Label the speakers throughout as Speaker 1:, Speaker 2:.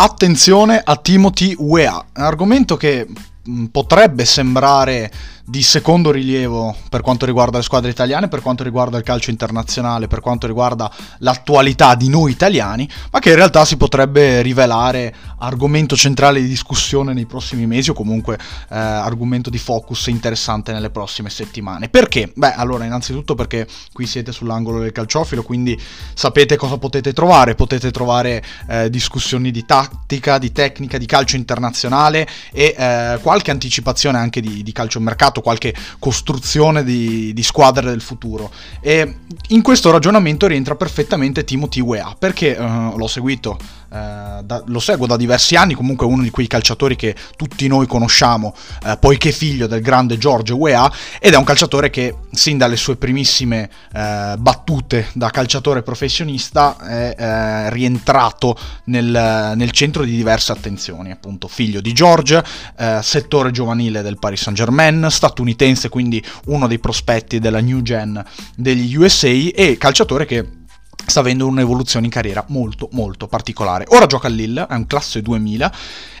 Speaker 1: Attenzione a Timothy Weah, un argomento che mm, potrebbe sembrare di secondo rilievo per quanto riguarda le squadre italiane, per quanto riguarda il calcio internazionale, per quanto riguarda l'attualità di noi italiani, ma che in realtà si potrebbe rivelare argomento centrale di discussione nei prossimi mesi o comunque eh, argomento di focus interessante nelle prossime settimane. Perché? Beh, allora, innanzitutto perché qui siete sull'angolo del calciofilo, quindi sapete cosa potete trovare, potete trovare eh, discussioni di tattica, di tecnica, di calcio internazionale e eh, qualche anticipazione anche di, di calcio mercato fatto qualche costruzione di, di squadre del futuro. E in questo ragionamento rientra perfettamente Timothy Weah, perché uh, l'ho seguito Uh, da, lo seguo da diversi anni, comunque uno di quei calciatori che tutti noi conosciamo, uh, poiché figlio del grande George Weah, ed è un calciatore che sin dalle sue primissime uh, battute da calciatore professionista è rientrato nel, nel, centro di diverse attenzioni, appunto figlio di George, settore giovanile del Paris Saint Germain, statunitense, quindi uno dei prospetti della new gen degli USA e calciatore che sta avendo un'evoluzione in carriera molto molto particolare. Ora gioca a Lille, è un classe 2000,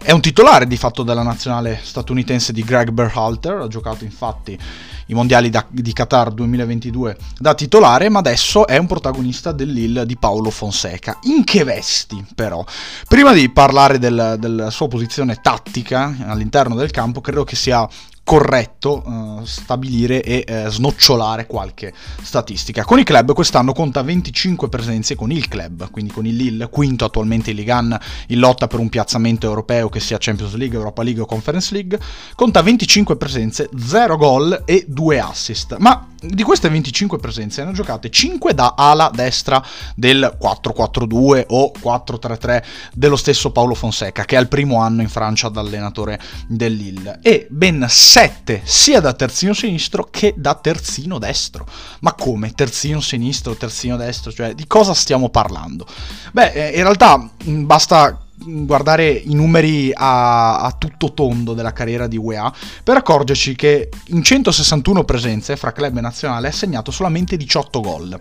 Speaker 1: è un titolare di fatto della nazionale statunitense di Greg Berhalter, ha giocato infatti i mondiali da, di Qatar 2022 da titolare, ma adesso è un protagonista del Lille di Paolo Fonseca. In che vesti però? Prima di parlare del, della sua posizione tattica all'interno del campo, credo che sia corretto uh, stabilire e uh, snocciolare qualche statistica. Con i club quest'anno conta 25 presenze con il club, quindi con il Lille, quinto attualmente in Ligan in lotta per un piazzamento europeo che sia Champions League, Europa League o Conference League, conta 25 presenze, 0 gol e 2 assist. Ma di queste 25 presenze hanno giocate 5 da ala destra del 4-4-2 o 4-3-3 dello stesso Paolo Fonseca, che è il primo anno in Francia da allenatore del Lille, e ben 7 sia da terzino sinistro che da terzino destro. Ma come terzino sinistro, terzino destro? Cioè, di cosa stiamo parlando? Beh, eh, in realtà basta guardare i numeri a, a, tutto tondo della carriera di UEA per accorgerci che in 161 presenze fra club e nazionale ha segnato solamente 18 gol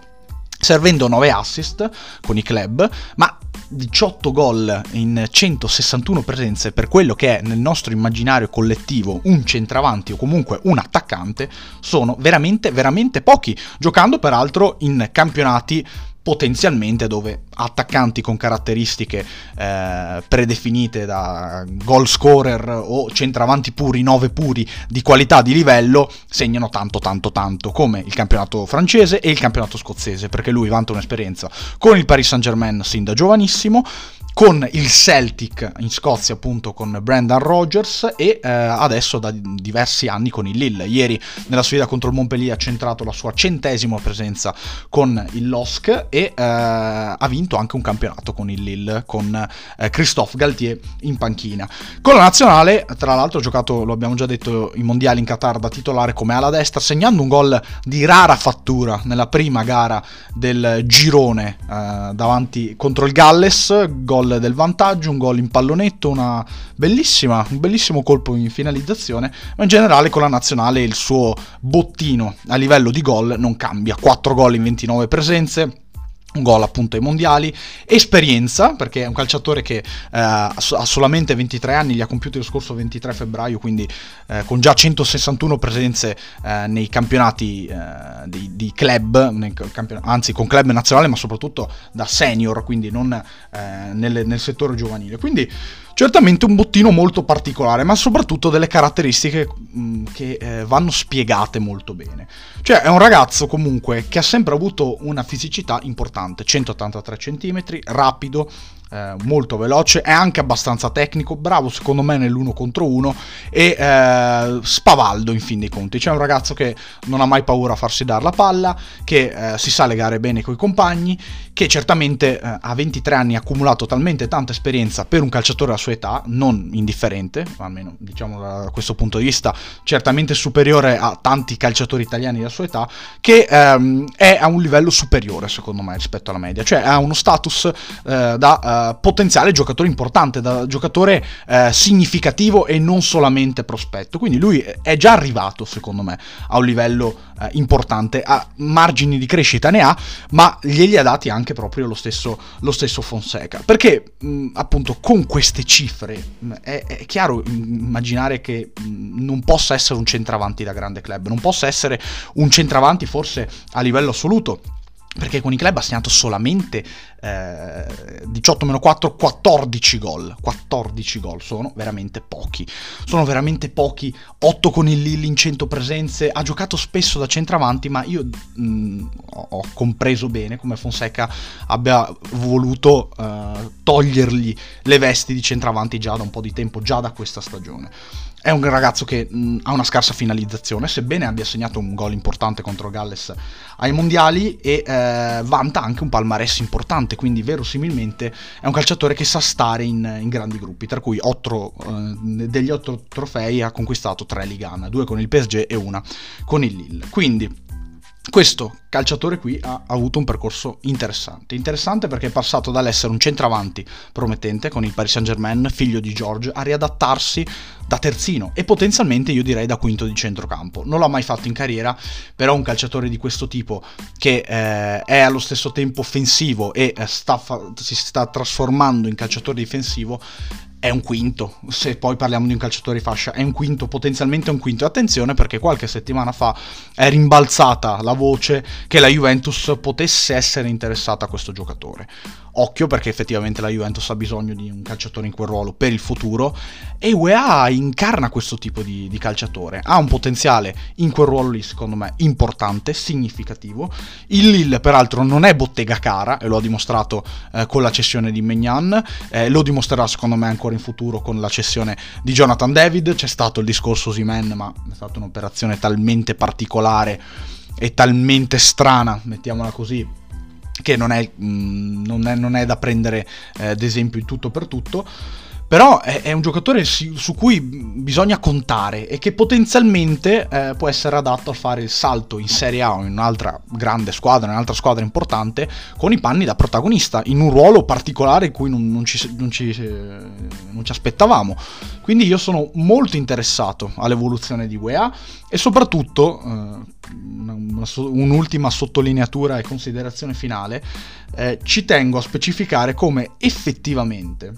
Speaker 1: servendo 9 assist con i club, ma 18 gol in 161 presenze per quello che è nel nostro immaginario collettivo un centravanti o comunque un attaccante sono veramente veramente pochi, giocando peraltro in campionati potenzialmente dove attaccanti con caratteristiche eh, predefinite da goal scorer o centravanti puri, 9 puri di qualità, di livello, segnano tanto tanto tanto, come il campionato francese e il campionato scozzese, perché lui vanta un'esperienza con il Paris Saint Germain sin da giovanissimo, con il Celtic in Scozia appunto con Brendan Rogers e eh, adesso da diversi anni con il Lille. Ieri nella sfida contro il Montpellier ha centrato la sua centesima presenza con il LOSC e eh, ha vinto anche un campionato con il Lille con eh, Christophe Galtier in panchina. Con la nazionale, tra l'altro ha giocato, lo abbiamo già detto, i mondiali in Qatar da titolare come ala destra, segnando un gol di rara fattura nella prima gara del girone eh, davanti contro il Galles, gol gol del vantaggio, un gol in pallonetto, un bellissimo colpo in finalizzazione, ma in generale con la nazionale il suo bottino a livello di gol non cambia, 4 gol in 29 presenze un gol appunto ai mondiali, esperienza perché è un calciatore che eh, ha solamente 23 anni, li ha compiuti lo scorso 23 febbraio, quindi eh, con già 161 presenze eh, nei campionati eh, di, di, club, campion- anzi con club nazionale ma soprattutto da senior, quindi non eh, nel, nel settore giovanile. Quindi Certamente un bottino molto particolare, ma soprattutto delle caratteristiche mm, che eh, vanno spiegate molto bene. Cioè è un ragazzo comunque che ha sempre avuto una fisicità importante, 183 cm, rapido, eh, molto veloce, è anche abbastanza tecnico, bravo secondo me nell'uno contro uno e eh, spavaldo in fin dei conti. C'è un ragazzo che non ha mai paura a farsi dare la palla, che eh, si sa legare bene con i compagni, che certamente eh, a 23 anni ha accumulato talmente tanta esperienza per un calciatore della sua età, non indifferente, almeno diciamo da questo punto di vista, certamente superiore a tanti calciatori italiani della sua età, che ehm, è a un livello superiore secondo me rispetto alla media, cioè ha uno status eh, da uh, potenziale giocatore importante, da giocatore uh, significativo e non solamente prospetto. Quindi lui è già arrivato, secondo me, a un livello uh, importante, a margini di crescita ne ha, ma glieli ha dati anche proprio lo stesso, lo stesso Fonseca. Perché mh, appunto con queste cifre mh, è, è, chiaro immaginare che mh, non possa essere un centravanti da grande club, non possa essere un centravanti forse a livello assoluto perché con i club ha segnato solamente eh, 18-4, 14 gol. 14 gol sono veramente pochi. Sono veramente pochi. 8 con il Lille in 100 presenze. Ha giocato spesso da centravanti, ma io mh, mm, ho compreso bene come Fonseca abbia voluto eh, togliergli le vesti di centravanti già da un po' di tempo, già da questa stagione. È un ragazzo che mh, ha una scarsa finalizzazione, sebbene abbia segnato un gol importante contro Galles ai mondiali e eh, vanta anche un palmarès importante, quindi verosimilmente è un calciatore che sa stare in, in grandi gruppi, tra cui otto, eh, degli otto trofei ha conquistato tre Ligan, due con il PSG e una con il Lille. Quindi questo calciatore qui ha avuto un percorso interessante. Interessante perché è passato dall'essere un centravanti promettente con il Paris Saint Germain, figlio di George, a riadattarsi da terzino e potenzialmente io direi da quinto di centrocampo. Non l'ho mai fatto in carriera, però un calciatore di questo tipo che eh, è allo stesso tempo offensivo e eh, sta fa- si sta trasformando in calciatore difensivo è un quinto, se poi parliamo di un calciatore di fascia, è un quinto, potenzialmente un quinto. Attenzione perché qualche settimana fa è rimbalzata la voce che la Juventus potesse essere interessata a questo giocatore. Occhio perché effettivamente la Juventus ha bisogno di un calciatore in quel ruolo per il futuro e UEA incarna questo tipo di, di calciatore. Ha un potenziale in quel ruolo lì, secondo me, importante, significativo. Il Lille, peraltro, non è bottega cara e lo ha dimostrato eh, con la cessione di Megnan, eh, lo dimostrerà secondo me ancora in futuro con la cessione di Jonathan David. C'è stato il discorso Simen, ma è stata un'operazione talmente particolare e talmente strana, mettiamola così che non è, mh, mm, non è, non è da prendere eh, ad esempio in tutto per tutto. Però è, è un giocatore su cui bisogna contare e che potenzialmente eh, può essere adatto a fare il salto in Serie A o in un'altra grande squadra, in un'altra squadra importante, con i panni da protagonista, in un ruolo particolare in cui non, non, ci, non, ci, non ci, aspettavamo. Quindi io sono molto interessato all'evoluzione di UEA e soprattutto, eh, un'ultima sottolineatura e considerazione finale, eh, ci tengo a specificare come effettivamente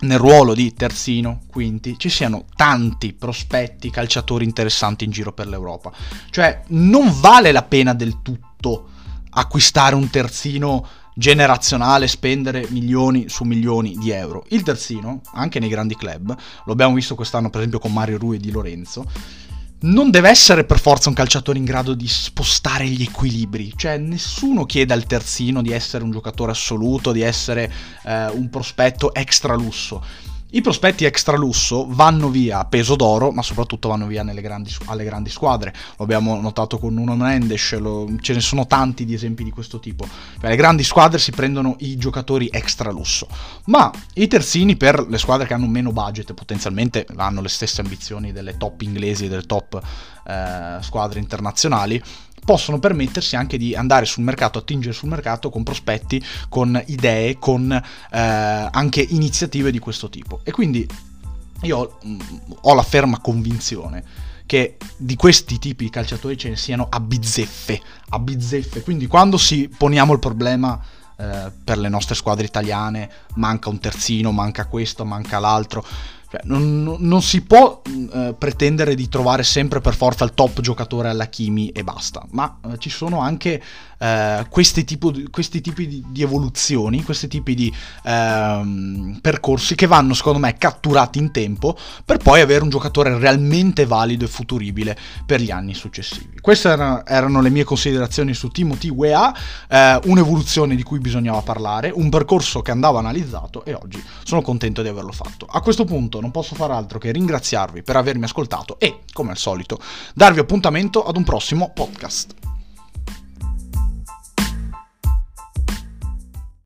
Speaker 1: nel ruolo di terzino, quinti, ci siano tanti prospetti, calciatori interessanti in giro per l'Europa. Cioè, non vale la pena del tutto acquistare un terzino generazionale, spendere milioni su milioni di euro. Il terzino, anche nei grandi club, lo abbiamo visto quest'anno per esempio con Mario Rui e Di Lorenzo, non deve essere per forza un calciatore in grado di spostare gli equilibri, cioè nessuno chiede al terzino di essere un giocatore assoluto, di essere eh, un prospetto extra lusso. I prospetti extra lusso vanno via a peso d'oro, ma soprattutto vanno via grandi, alle grandi squadre. Lo abbiamo notato con Nuno Mendes, lo, ce ne sono tanti di esempi di questo tipo. Cioè, le grandi squadre si prendono i giocatori extra lusso, ma i terzini per le squadre che hanno meno budget, potenzialmente hanno le stesse ambizioni delle top inglesi e delle top eh, squadre internazionali, possono permettersi anche di andare sul mercato, attingere sul mercato con prospetti, con idee, con eh, anche iniziative di questo tipo. E quindi io mm, ho la ferma convinzione che di questi tipi di calciatori ce ne siano a bizzeffe, a bizzeffe. Quindi quando si poniamo il problema eh, per le nostre squadre italiane, manca un terzino, manca questo, manca l'altro, cioè, non, non, si può eh, pretendere di trovare sempre per forza il top giocatore alla Kimi e basta, ma eh, ci sono anche eh, questi, di, questi, tipi di, di, evoluzioni, questi tipi di ehm, percorsi che vanno secondo me catturati in tempo per poi avere un giocatore realmente valido e futuribile per gli anni successivi. Queste erano, erano le mie considerazioni su Timothy Wea, eh, un'evoluzione di cui bisognava parlare, un percorso che andava analizzato e oggi sono contento di averlo fatto. A questo punto non posso fare altro che ringraziarvi per avermi ascoltato e, come al solito, darvi appuntamento ad un prossimo podcast.